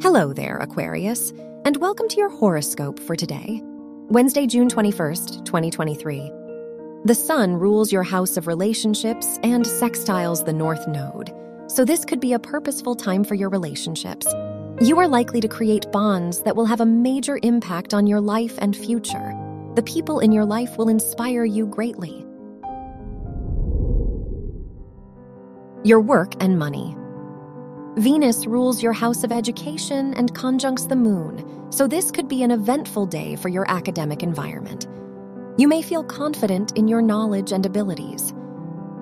Hello there, Aquarius, and welcome to your horoscope for today, Wednesday, June 21st, 2023. The Sun rules your house of relationships and sextiles the North Node, so this could be a purposeful time for your relationships. You are likely to create bonds that will have a major impact on your life and future. The people in your life will inspire you greatly. Your work and money. Venus rules your house of education and conjuncts the moon, so this could be an eventful day for your academic environment. You may feel confident in your knowledge and abilities.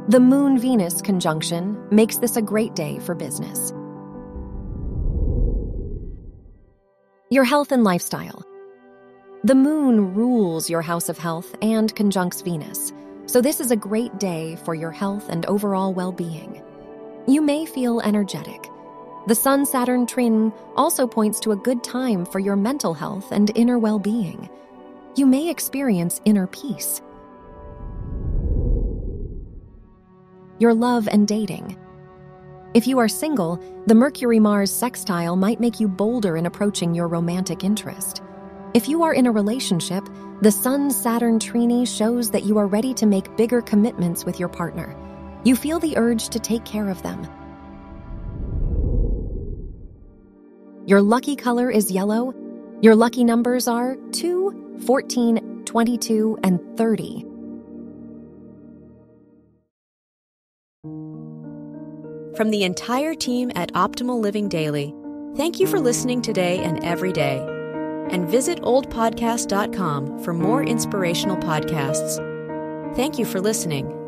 The Moon Venus conjunction makes this a great day for business. Your health and lifestyle. The moon rules your house of health and conjuncts Venus, so this is a great day for your health and overall well being. You may feel energetic. The Sun Saturn trine also points to a good time for your mental health and inner well being. You may experience inner peace. Your love and dating. If you are single, the Mercury Mars sextile might make you bolder in approaching your romantic interest. If you are in a relationship, the Sun Saturn trine shows that you are ready to make bigger commitments with your partner. You feel the urge to take care of them. Your lucky color is yellow. Your lucky numbers are 2, 14, 22, and 30. From the entire team at Optimal Living Daily, thank you for listening today and every day. And visit oldpodcast.com for more inspirational podcasts. Thank you for listening.